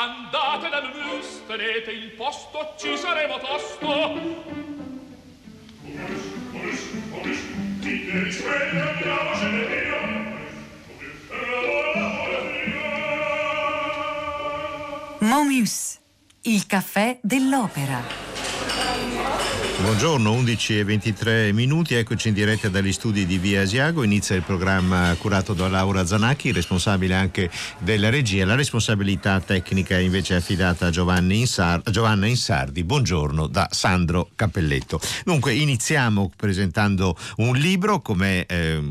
Andate da Mus, tenete il posto, ci saremo tosto. Omus, omus, omus, dite risveglia, andiamo, ce ne via. Momus, il caffè dell'opera. Buongiorno, 11 e 23 minuti, eccoci in diretta dagli studi di Via Asiago, inizia il programma curato da Laura Zanacchi, responsabile anche della regia, la responsabilità tecnica è invece affidata a Giovanna Insardi, buongiorno da Sandro Cappelletto. Dunque iniziamo presentando un libro come eh,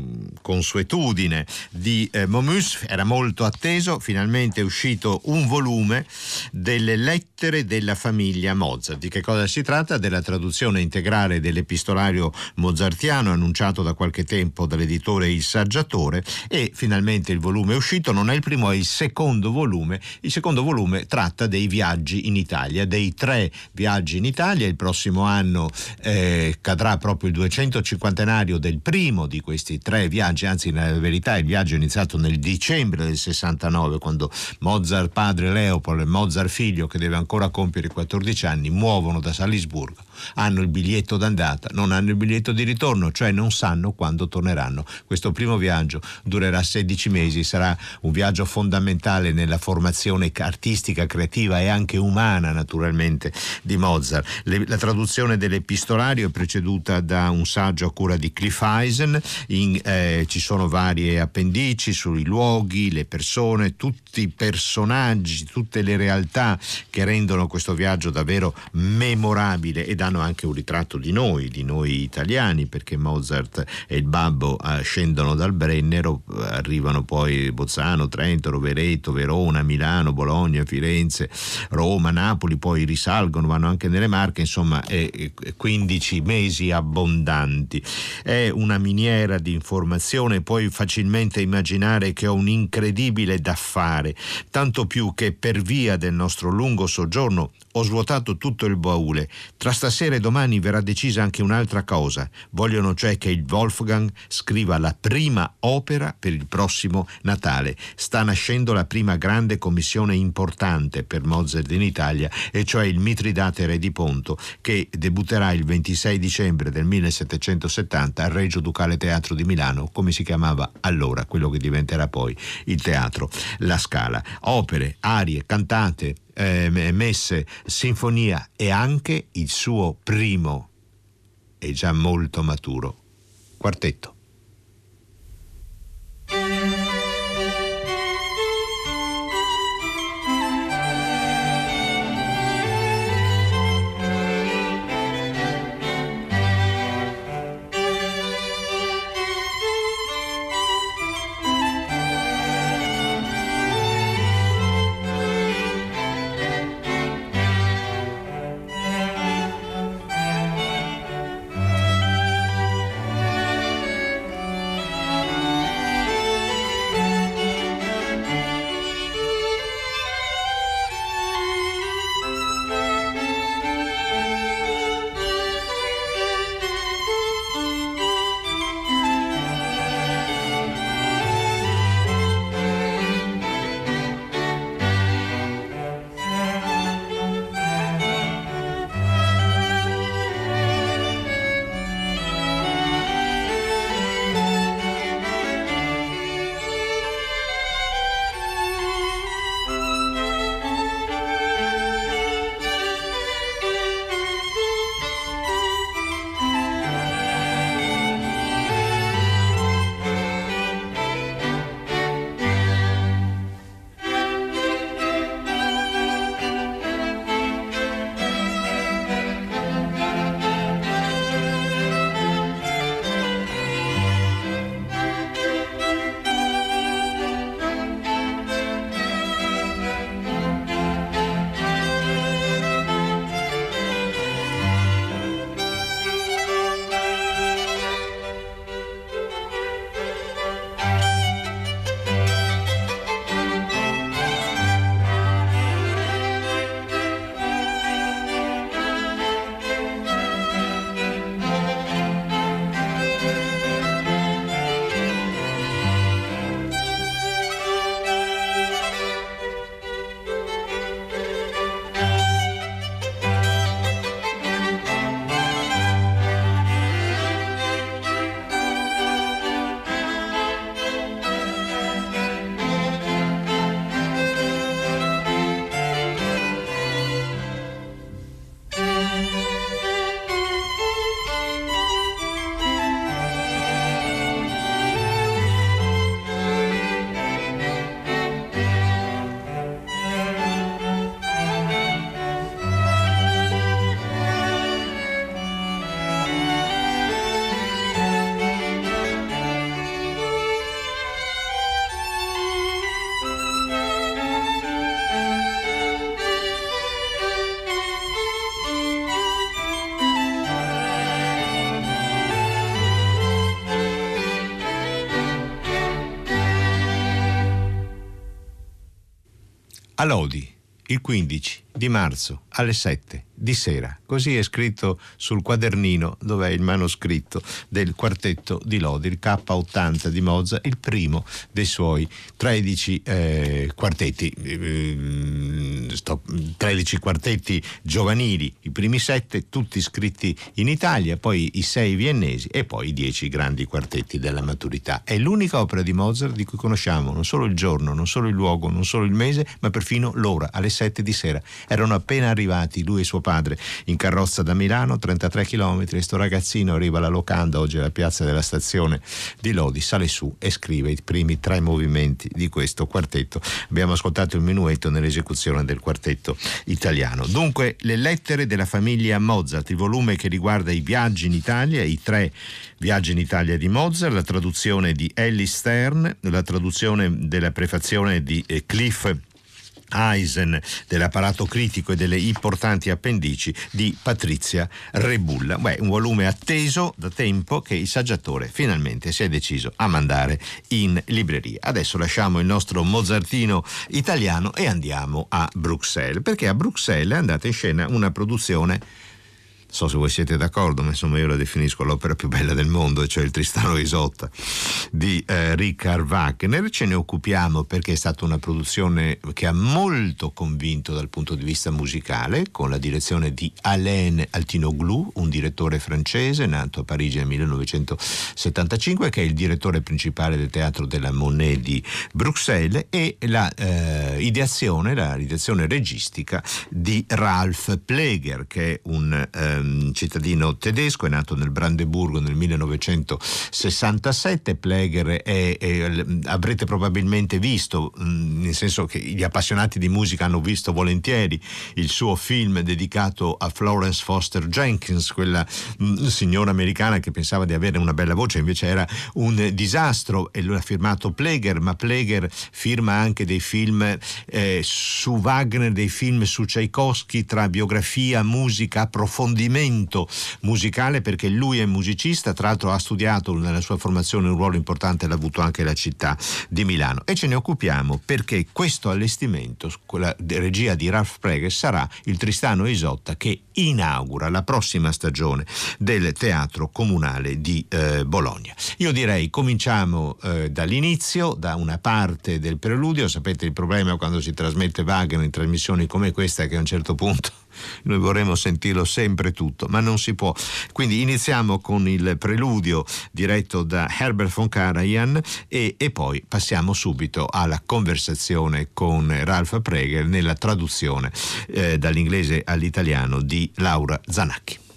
consuetudine di eh, Momus, era molto atteso, finalmente è uscito un volume delle lettere della famiglia Mozart. Di che cosa si tratta? Della traduzione integrale dell'epistolario mozartiano annunciato da qualche tempo dall'editore Il Saggiatore e finalmente il volume è uscito, non è il primo, è il secondo volume. Il secondo volume tratta dei viaggi in Italia, dei tre viaggi in Italia. Il prossimo anno eh, cadrà proprio il 250 del primo di questi tre viaggi, anzi nella verità il viaggio è iniziato nel dicembre del 69 quando Mozart padre Leopold e Mozart figlio che deve ancora compiere 14 anni muovono da Salisburgo hanno il biglietto d'andata, non hanno il biglietto di ritorno, cioè non sanno quando torneranno. Questo primo viaggio durerà 16 mesi, sarà un viaggio fondamentale nella formazione artistica, creativa e anche umana naturalmente di Mozart. Le, la traduzione dell'epistolario è preceduta da un saggio a cura di Cliff Eisen, in, eh, ci sono varie appendici sui luoghi, le persone, tutti i personaggi, tutte le realtà che rendono questo viaggio davvero memorabile e danno anche un ritratto di noi, di noi italiani, perché Mozart e il babbo eh, scendono dal Brennero, arrivano poi Bozzano, Trento, Rovereto, Verona, Milano, Bologna, Firenze, Roma, Napoli, poi risalgono, vanno anche nelle Marche, insomma è 15 mesi abbondanti. È una miniera di informazione, puoi facilmente immaginare che ho un incredibile da fare, tanto più che per via del nostro lungo soggiorno ho svuotato tutto il baule. Tra stasera e domani verrà decisa anche un'altra cosa. Vogliono cioè che il Wolfgang scriva la prima opera per il prossimo Natale. Sta nascendo la prima grande commissione importante per Mozart in Italia, e cioè il Mitridate Re di Ponto, che debutterà il 26 dicembre del 1770 al Regio Ducale Teatro di Milano, come si chiamava allora, quello che diventerà poi il teatro La Scala. Opere, arie, cantate, eh, messe, sinfonia e anche il suo primo e già molto maturo quartetto. A Lodi il 15 di marzo alle 7 di sera. Così è scritto sul quadernino dove è il manoscritto del quartetto di Lodi, il K80 di Mozart, il primo dei suoi 13 eh, quartetti, eh, 13 quartetti giovanili, i primi 7 tutti scritti in Italia, poi i 6 viennesi e poi i 10 grandi quartetti della maturità. È l'unica opera di Mozart di cui conosciamo non solo il giorno, non solo il luogo, non solo il mese, ma perfino l'ora, alle 7 di sera. Erano appena arrivati lui e suo padre in carrozza da Milano, 33 km. Sto ragazzino arriva alla locanda, oggi alla piazza della stazione di Lodi, sale su e scrive i primi tre movimenti di questo quartetto. Abbiamo ascoltato il minuetto nell'esecuzione del quartetto italiano. Dunque, le lettere della famiglia Mozart, il volume che riguarda i viaggi in Italia, i tre viaggi in Italia di Mozart, la traduzione di Ellie Stern, la traduzione della prefazione di eh, Cliff Eisen dell'apparato critico e delle importanti appendici di Patrizia Rebulla. Beh, un volume atteso da tempo che il saggiatore finalmente si è deciso a mandare in libreria. Adesso lasciamo il nostro mozartino italiano e andiamo a Bruxelles, perché a Bruxelles è andata in scena una produzione so se voi siete d'accordo, ma insomma io la definisco l'opera più bella del mondo, cioè il Tristano Isotta di eh, Richard Wagner. Ce ne occupiamo perché è stata una produzione che ha molto convinto dal punto di vista musicale, con la direzione di Alain Altinoglu, un direttore francese nato a Parigi nel 1975, che è il direttore principale del Teatro della Monet di Bruxelles, e la eh, ideazione, la ideazione registica di Ralph Pleger, che è un ehm, cittadino tedesco, è nato nel Brandeburgo nel 1967. Pleger è, è, avrete probabilmente visto, mh, nel senso che gli appassionati di musica hanno visto volentieri il suo film dedicato a Florence Foster Jenkins, quella mh, signora americana che pensava di avere una bella voce, invece era un disastro e lo ha firmato Pleger, ma Pleger firma anche dei film eh, su Wagner, dei film su Tchaikovsky tra biografia, musica, approfondimento musicale perché lui è musicista, tra l'altro ha studiato nella sua formazione un ruolo importante l'ha avuto anche la città di Milano e ce ne occupiamo perché questo allestimento, quella regia di Ralph Preges sarà il Tristano Isotta che inaugura la prossima stagione del Teatro Comunale di eh, Bologna. Io direi cominciamo eh, dall'inizio, da una parte del preludio, sapete il problema quando si trasmette Wagner in trasmissioni come questa che a un certo punto noi vorremmo sentirlo sempre tutto, ma non si può. Quindi iniziamo con il preludio diretto da Herbert von Karajan e, e poi passiamo subito alla conversazione con Ralph Pregel nella traduzione eh, dall'inglese all'italiano di Laura Zanacchi.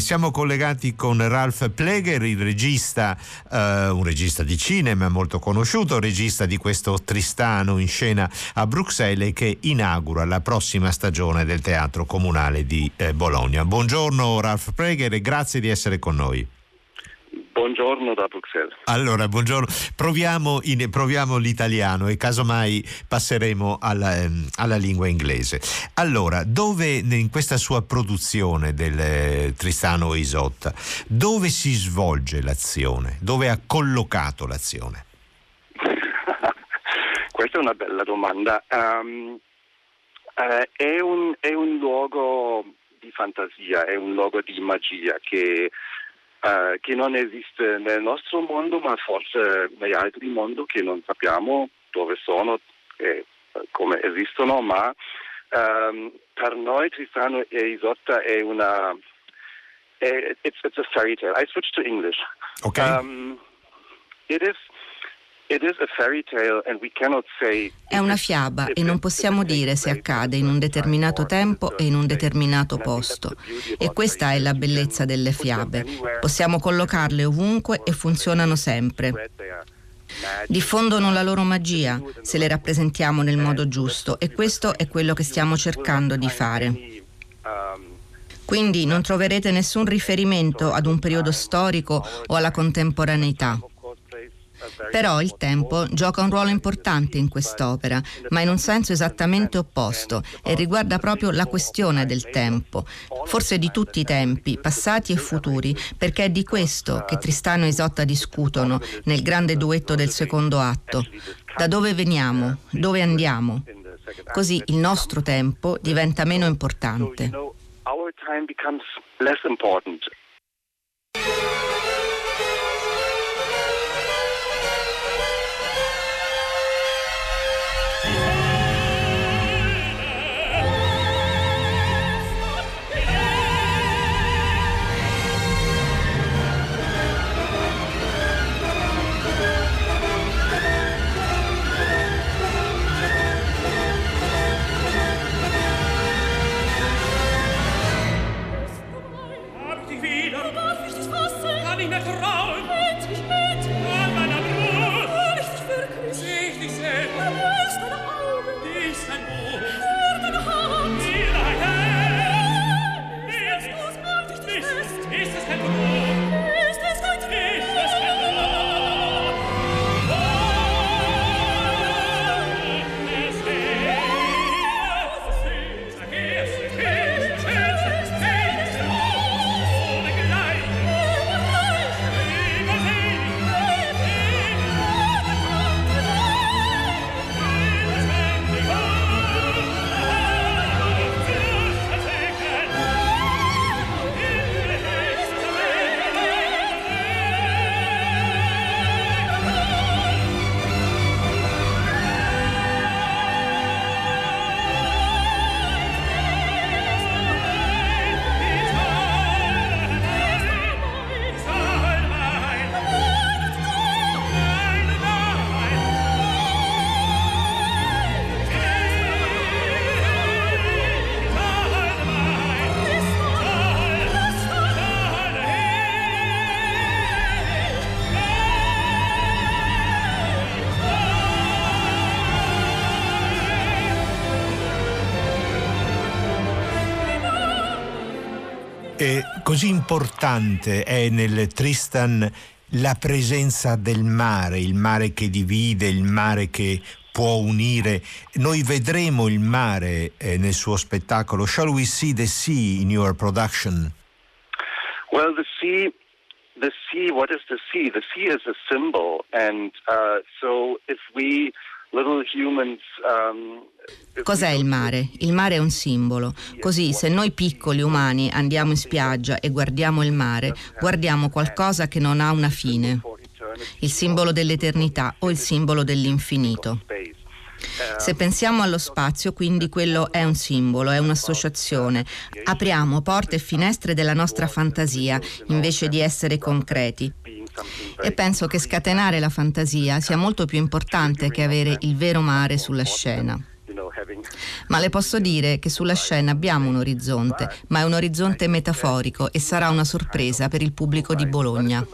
Siamo collegati con Ralph Pleger, il regista, eh, un regista di cinema molto conosciuto, regista di questo Tristano in scena a Bruxelles che inaugura la prossima stagione del Teatro Comunale di eh, Bologna. Buongiorno Ralph Pleger e grazie di essere con noi. Buongiorno da Bruxelles. Allora, buongiorno. Proviamo, in, proviamo l'italiano e casomai passeremo alla, ehm, alla, lingua inglese. Allora, dove in questa sua produzione del eh, Tristano Isotta, dove si svolge l'azione? Dove ha collocato l'azione? Questa è una bella domanda. Um, uh, è, un, è un luogo di fantasia, è un luogo di magia che eh, che non esiste nel nostro mondo, ma forse negli altri mondi che non sappiamo dove sono e eh, come esistono, ma um, per noi Tristano e Isotta è una è, it's, it's a fairy tale. I switch to English. Okay. Um, it is è una fiaba e non possiamo dire se accade in un determinato tempo e in un determinato posto. E questa è la bellezza delle fiabe. Possiamo collocarle ovunque e funzionano sempre. Diffondono la loro magia se le rappresentiamo nel modo giusto e questo è quello che stiamo cercando di fare. Quindi non troverete nessun riferimento ad un periodo storico o alla contemporaneità. Però il tempo gioca un ruolo importante in quest'opera, ma in un senso esattamente opposto e riguarda proprio la questione del tempo, forse di tutti i tempi, passati e futuri, perché è di questo che Tristano e Isotta discutono nel grande duetto del secondo atto. Da dove veniamo? Dove andiamo? Così il nostro tempo diventa meno importante. Our time becomes così importante è nel Tristan la presenza del mare, il mare che divide, il mare che può unire. Noi vedremo il mare eh, nel suo spettacolo. Shall we see the sea in your production? Well, the sea the sea, what is the sea? The sea is a symbol, and uh, so if we Um, Cos'è il mare? Il mare è un simbolo. Così se noi piccoli umani andiamo in spiaggia e guardiamo il mare, guardiamo qualcosa che non ha una fine. Il simbolo dell'eternità o il simbolo dell'infinito. Se pensiamo allo spazio, quindi quello è un simbolo, è un'associazione. Apriamo porte e finestre della nostra fantasia invece di essere concreti. E penso che scatenare la fantasia sia molto più importante che avere il vero mare sulla scena. Ma le posso dire che sulla scena abbiamo un orizzonte, ma è un orizzonte metaforico e sarà una sorpresa per il pubblico di Bologna.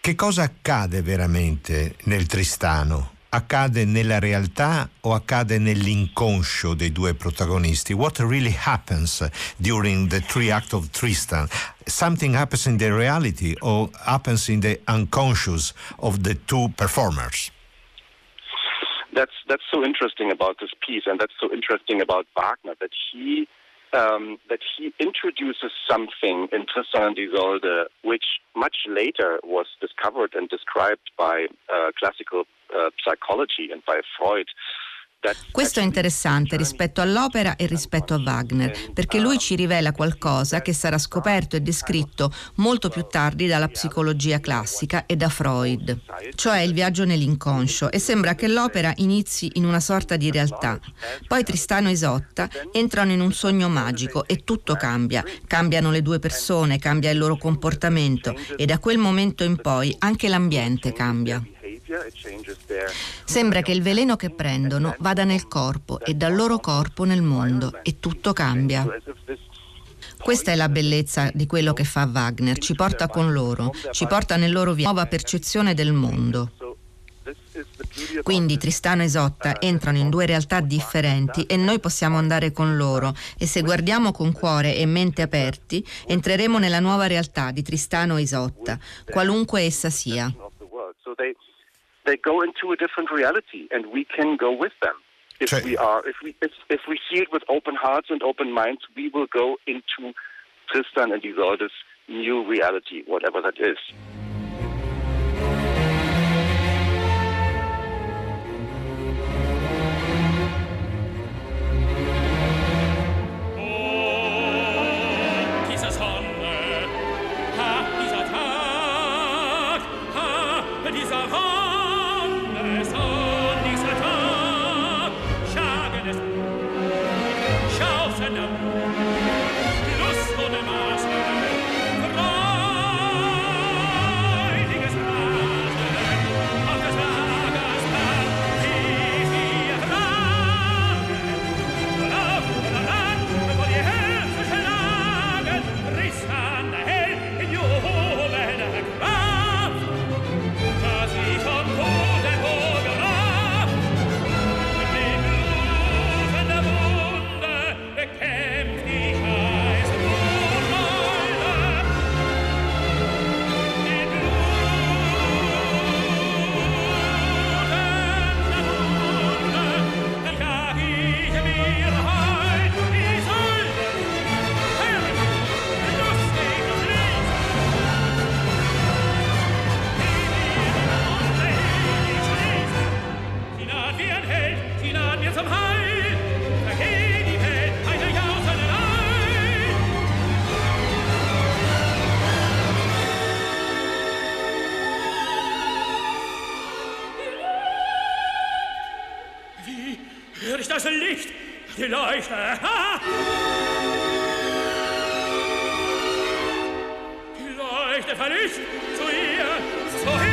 Che cosa accade veramente nel Tristano? accade nella realtà o accade nell'inconscio dei due protagonisti? What really happens during the three act of Tristan? Something happens in the reality or happens in the unconscious of the two performers? That's that's so interesting about this piece, and that's so interesting about Wagner that he um, that he introduces something in Tristan and Isolde, which much later was discovered and described by uh, classical uh, psychology and by Freud. Questo è interessante rispetto all'opera e rispetto a Wagner, perché lui ci rivela qualcosa che sarà scoperto e descritto molto più tardi dalla psicologia classica e da Freud, cioè il viaggio nell'inconscio, e sembra che l'opera inizi in una sorta di realtà. Poi Tristano e Isotta entrano in un sogno magico e tutto cambia, cambiano le due persone, cambia il loro comportamento e da quel momento in poi anche l'ambiente cambia. Sembra che il veleno che prendono vada nel corpo e dal loro corpo nel mondo e tutto cambia. Questa è la bellezza di quello che fa Wagner, ci porta con loro, ci porta nel loro via nuova percezione del mondo. Quindi Tristano e Isotta entrano in due realtà differenti e noi possiamo andare con loro e se guardiamo con cuore e mente aperti entreremo nella nuova realtà di Tristano e Isotta, qualunque essa sia. They go into a different reality, and we can go with them. If we are, if we, if, if we see it with open hearts and open minds, we will go into Tristan and Isolde's new reality, whatever that is. das Licht, die Leuchte. Die Leuchte verlischt zu ihr, zu ihr.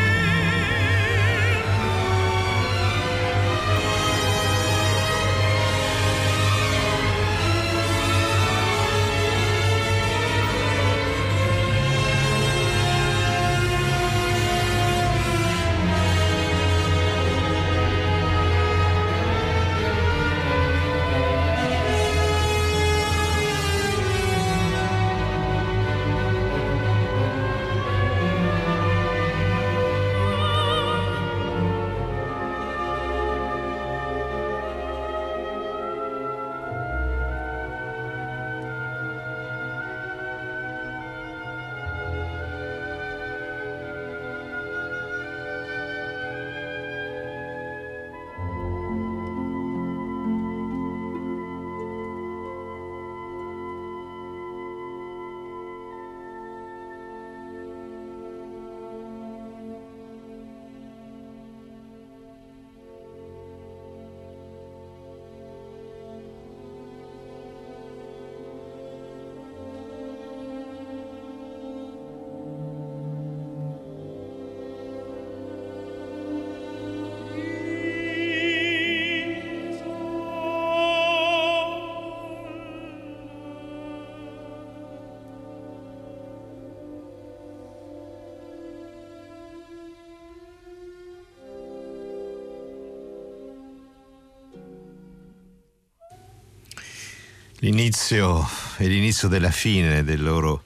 L'inizio è l'inizio della fine del loro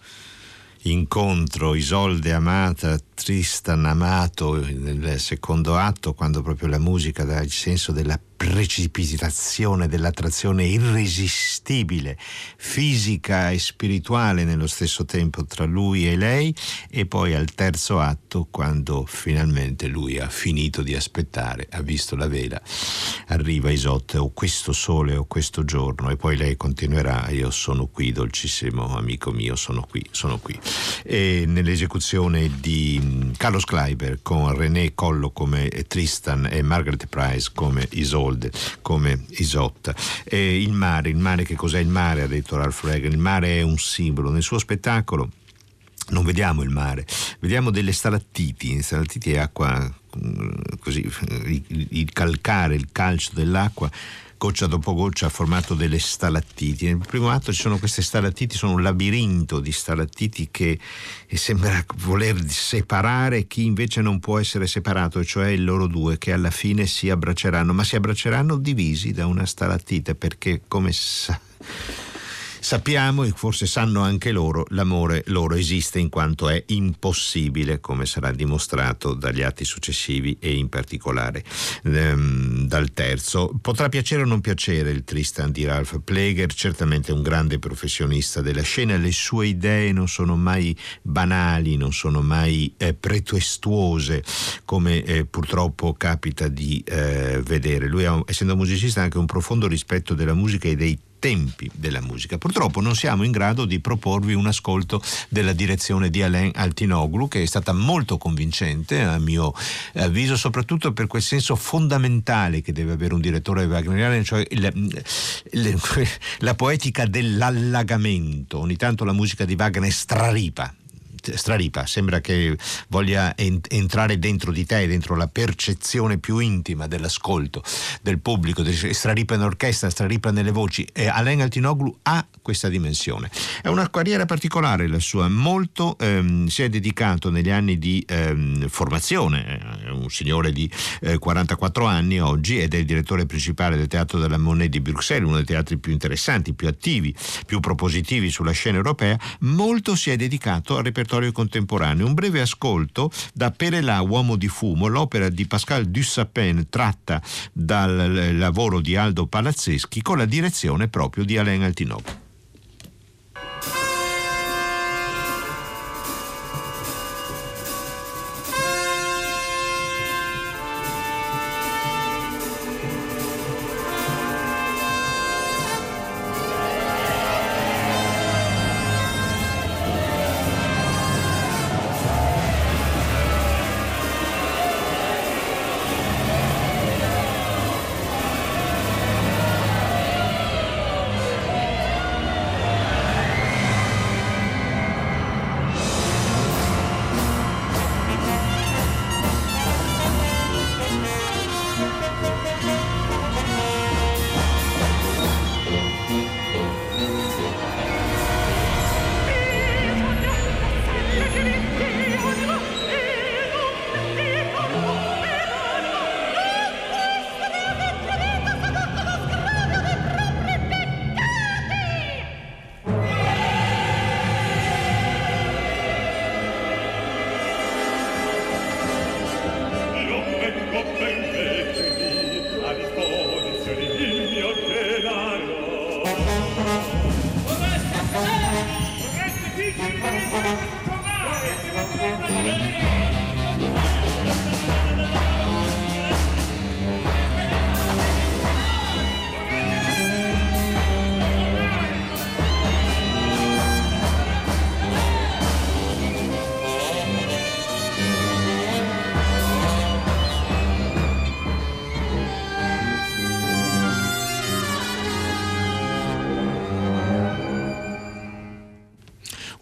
incontro, Isolde amata, Tristan amato nel secondo atto, quando proprio la musica dà il senso della precipitazione, dell'attrazione irresistibile, fisica e spirituale nello stesso tempo tra lui e lei, e poi al terzo atto, quando finalmente lui ha finito di aspettare, ha visto la vela, arriva Isotte o questo sole o questo giorno, e poi lei continuerà, io sono qui, dolcissimo amico mio, sono qui, sono qui. E nell'esecuzione di Carlos Kleiber con René Collo come Tristan e Margaret Price come Isolde, come Isotta. E il mare, il mare che cos'è il mare? Ha detto Ralph Reagan, il mare è un simbolo. Nel suo spettacolo non vediamo il mare, vediamo delle stalattiti, stalattiti è acqua mm, così, il calcare, il calcio dell'acqua goccia dopo goccia ha formato delle stalattiti. Nel primo atto ci sono queste stalattiti, sono un labirinto di stalattiti che sembra voler separare chi invece non può essere separato, cioè i loro due che alla fine si abbracceranno, ma si abbracceranno divisi da una stalattite perché come sa Sappiamo, e forse sanno anche loro, l'amore loro esiste in quanto è impossibile, come sarà dimostrato dagli atti successivi e in particolare ehm, dal terzo. Potrà piacere o non piacere il Tristan di Ralph Pleger, certamente un grande professionista della scena, le sue idee non sono mai banali, non sono mai eh, pretestuose, come eh, purtroppo capita di eh, vedere. Lui, ha, essendo musicista, ha anche un profondo rispetto della musica e dei tempi della musica. Purtroppo non siamo in grado di proporvi un ascolto della direzione di Alain Altinoglu che è stata molto convincente a mio avviso, soprattutto per quel senso fondamentale che deve avere un direttore wagneriano, cioè il, il, la poetica dell'allagamento. Ogni tanto la musica di Wagner straripa straripa, sembra che voglia ent- entrare dentro di te, dentro la percezione più intima dell'ascolto del pubblico, straripa in orchestra, straripa nelle voci e Alain Altinoglu ha questa dimensione. È una carriera particolare la sua, molto ehm, si è dedicato negli anni di ehm, formazione, è un signore di eh, 44 anni oggi ed è il direttore principale del Teatro della Monnaie di Bruxelles, uno dei teatri più interessanti, più attivi, più propositivi sulla scena europea, molto si è dedicato al repertorio repertorio contemporaneo. Un breve ascolto da Perelà, Uomo di fumo, l'opera di Pascal Dussapin tratta dal lavoro di Aldo Palazzeschi con la direzione proprio di Alain Altinov.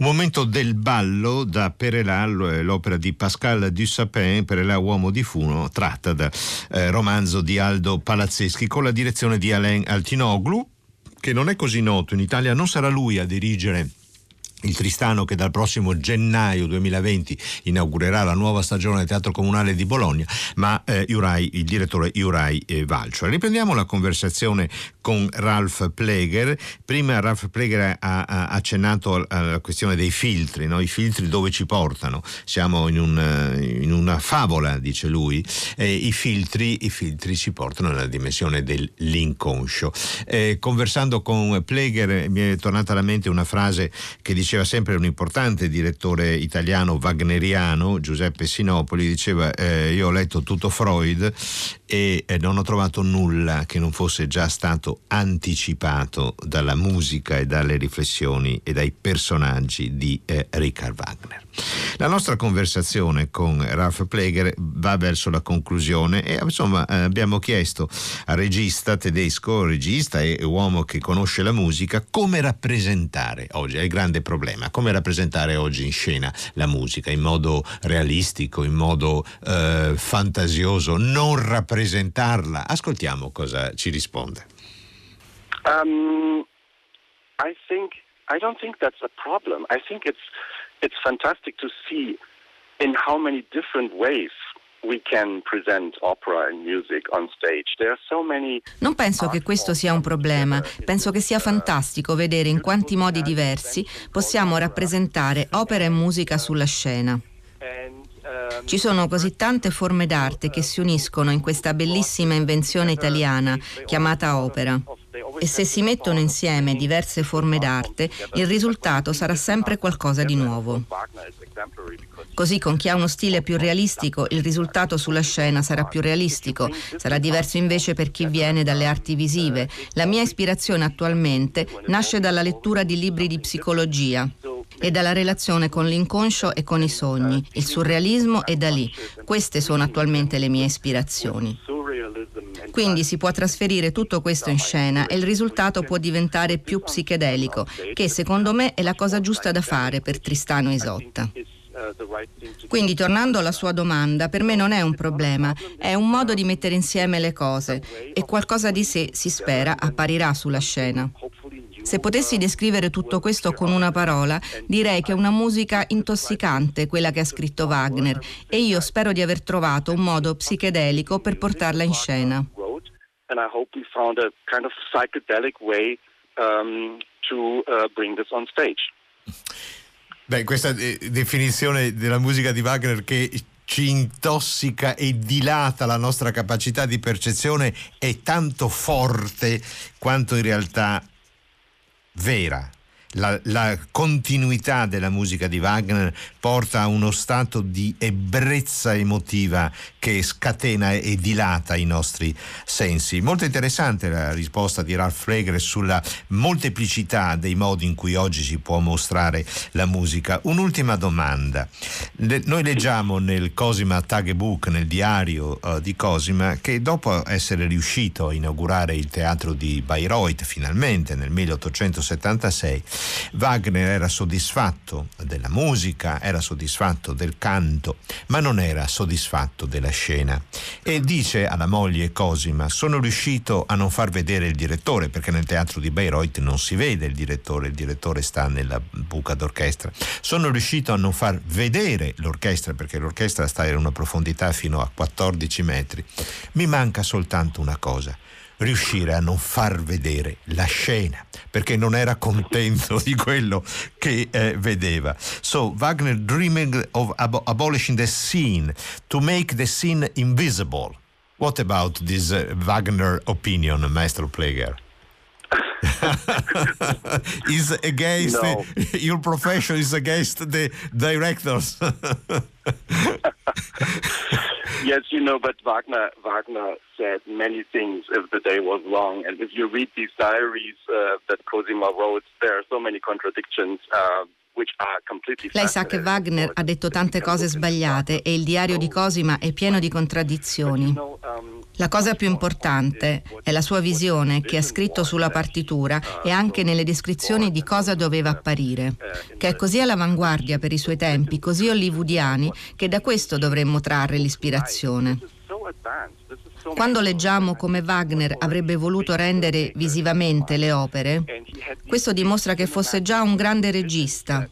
Un momento del ballo da Perelà, l'opera di Pascal Dussapin, Perelà Uomo di Funo, tratta da eh, romanzo di Aldo Palazzeschi con la direzione di Alain Altinoglu, che non è così noto in Italia, non sarà lui a dirigere il Tristano che dal prossimo gennaio 2020 inaugurerà la nuova stagione del Teatro Comunale di Bologna, ma eh, Iurai, il direttore Iurai eh, Valcio. Riprendiamo la conversazione con Ralph Pleger. Prima Ralph Pleger ha, ha accennato alla questione dei filtri, no? i filtri dove ci portano. Siamo in, un, in una favola, dice lui, eh, i, filtri, i, filtri, ci portano nella dimensione dell'inconscio. Eh, conversando con Pleger mi è tornata alla mente una frase che diceva sempre un importante direttore italiano wagneriano, Giuseppe Sinopoli, diceva eh, io ho letto tutto Freud e eh, non ho trovato nulla che non fosse già stato anticipato dalla musica e dalle riflessioni e dai personaggi di eh, Richard Wagner. La nostra conversazione con Ralph Pleger va verso la conclusione e insomma eh, abbiamo chiesto al regista tedesco, regista e uomo che conosce la musica, come rappresentare oggi, è il grande problema, come rappresentare oggi in scena la musica in modo realistico, in modo eh, fantasioso, non rappresentarla. Ascoltiamo cosa ci risponde. Um, I think I don't think that's a problem. I think it's it's fantastic to see in how many different ways Non penso che questo sia un problema, penso che sia fantastico vedere in quanti modi diversi possiamo rappresentare opera e musica sulla scena. Ci sono così tante forme d'arte che si uniscono in questa bellissima invenzione italiana chiamata opera e se si mettono insieme diverse forme d'arte, il risultato sarà sempre qualcosa di nuovo. Così con chi ha uno stile più realistico, il risultato sulla scena sarà più realistico, sarà diverso invece per chi viene dalle arti visive. La mia ispirazione attualmente nasce dalla lettura di libri di psicologia e dalla relazione con l'inconscio e con i sogni. Il surrealismo è da lì. Queste sono attualmente le mie ispirazioni. Quindi si può trasferire tutto questo in scena e il risultato può diventare più psichedelico, che secondo me è la cosa giusta da fare per Tristano Isotta. Quindi tornando alla sua domanda, per me non è un problema, è un modo di mettere insieme le cose e qualcosa di sé, si spera, apparirà sulla scena. Se potessi descrivere tutto questo con una parola, direi che è una musica intossicante, quella che ha scritto Wagner, e io spero di aver trovato un modo psichedelico per portarla in scena. and I hope we found a kind of psychedelic way um, to uh, bring this on stage. Beh, questa eh, definizione della musica di Wagner che ci intossica e dilata la nostra capacità di percezione è tanto forte quanto in realtà vera la, la, continuità della musica di Wagner porta a uno stato di ebbrezza emotiva che scatena e dilata i nostri sensi. Molto interessante la risposta di Ralph Flegre sulla molteplicità dei modi in cui oggi si può mostrare la musica. Un'ultima domanda. Le, noi leggiamo nel Cosima Tagebook, nel diario uh, di Cosima, che dopo essere riuscito a inaugurare il teatro di Bayreuth finalmente nel 1876, Wagner era soddisfatto della musica, era soddisfatto del canto, ma non era soddisfatto della scena. E dice alla moglie Cosima: Sono riuscito a non far vedere il direttore, perché nel teatro di Bayreuth non si vede il direttore, il direttore sta nella buca d'orchestra. Sono riuscito a non far vedere l'orchestra, perché l'orchestra sta in una profondità fino a 14 metri. Mi manca soltanto una cosa riuscire a non far vedere la scena perché non era contento di quello che eh, vedeva. So Wagner dreaming of ab- abolishing the scene to make the scene invisible. What about this uh, Wagner opinion, Maestro Pleger? is against no. the, your profession is against the directors. yes, you know, but Wagner Wagner said many things if the day was long, and if you read these diaries uh, that Cosima wrote, there are so many contradictions. Uh, Lei sa che Wagner ha detto tante cose sbagliate e il diario di Cosima è pieno di contraddizioni. Um, la cosa più importante è la sua visione che ha scritto sulla partitura e anche nelle descrizioni di cosa doveva apparire, che è così all'avanguardia per i suoi tempi, così hollywoodiani, che da questo dovremmo trarre l'ispirazione. Quando leggiamo come Wagner avrebbe voluto rendere visivamente le opere, questo dimostra che fosse già un grande regista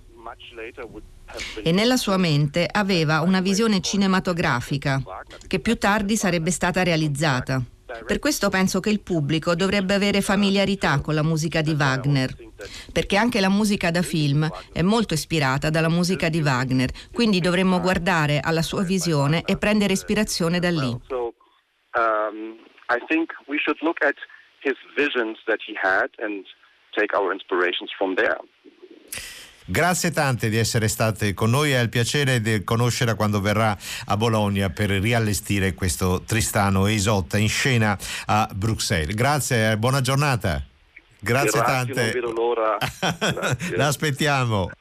e nella sua mente aveva una visione cinematografica che più tardi sarebbe stata realizzata. Per questo penso che il pubblico dovrebbe avere familiarità con la musica di Wagner, perché anche la musica da film è molto ispirata dalla musica di Wagner, quindi dovremmo guardare alla sua visione e prendere ispirazione da lì. Um, I think we should look at his visions that he had take our inspirations from there. Grazie tante di essere state con noi, è il piacere di conoscerla quando verrà a Bologna per riallestire questo Tristano e Isotta in scena a Bruxelles. Grazie buona giornata. Grazie, Grazie tante. Non vedo l'ora. L'aspettiamo.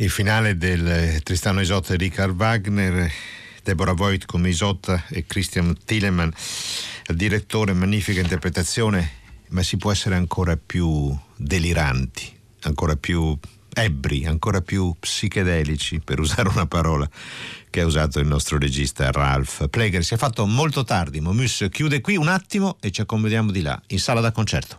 Il finale del Tristano Isotta di Richard Wagner, Deborah Voigt come Isotta e Christian Tilleman, il direttore, magnifica interpretazione, ma si può essere ancora più deliranti, ancora più ebbri, ancora più psichedelici, per usare una parola che ha usato il nostro regista Ralph Pleger. Si è fatto molto tardi, Momus chiude qui un attimo e ci accomodiamo di là, in sala da concerto.